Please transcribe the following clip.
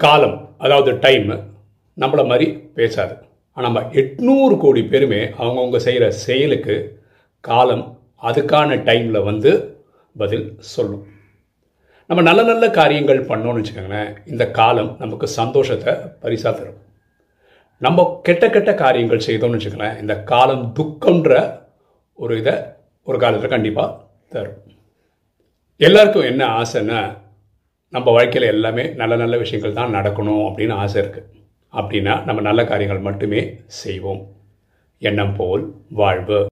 காலம் அதாவது டைம் நம்மளை மாதிரி பேசாது. ஆனால் நம்ம எட்நூறு கோடி பேருமே அவங்கவுங்க செய்கிற செயலுக்கு காலம் அதுக்கான டைமில் வந்து பதில் சொல்லும். நம்ம நல்ல நல்ல காரியங்கள் பண்ணோம்னு வச்சுக்கோங்களேன் இந்த காலம் நமக்கு சந்தோஷத்தை பரிசாக தரும். நம்ம கெட்ட கெட்ட காரியங்கள் செய்தோம்னு வச்சுக்கோங்களேன் இந்த காலம் துக்கம்ன்ற ஒரு இதை ஒரு காலத்தில் கண்டிப்பாக தரும். எல்லாருக்கும் என்ன ஆசைன்னா நம்ம வாழ்க்கையில் எல்லாமே நல்ல நல்ல விஷயங்கள் தான் நடக்கணும் அப்படின்னு ஆசை இருக்குது அப்படின்னா நம்ம நல்ல காரியங்கள் மட்டுமே செய்வோம். எண்ணம் போல் வாழ்வு.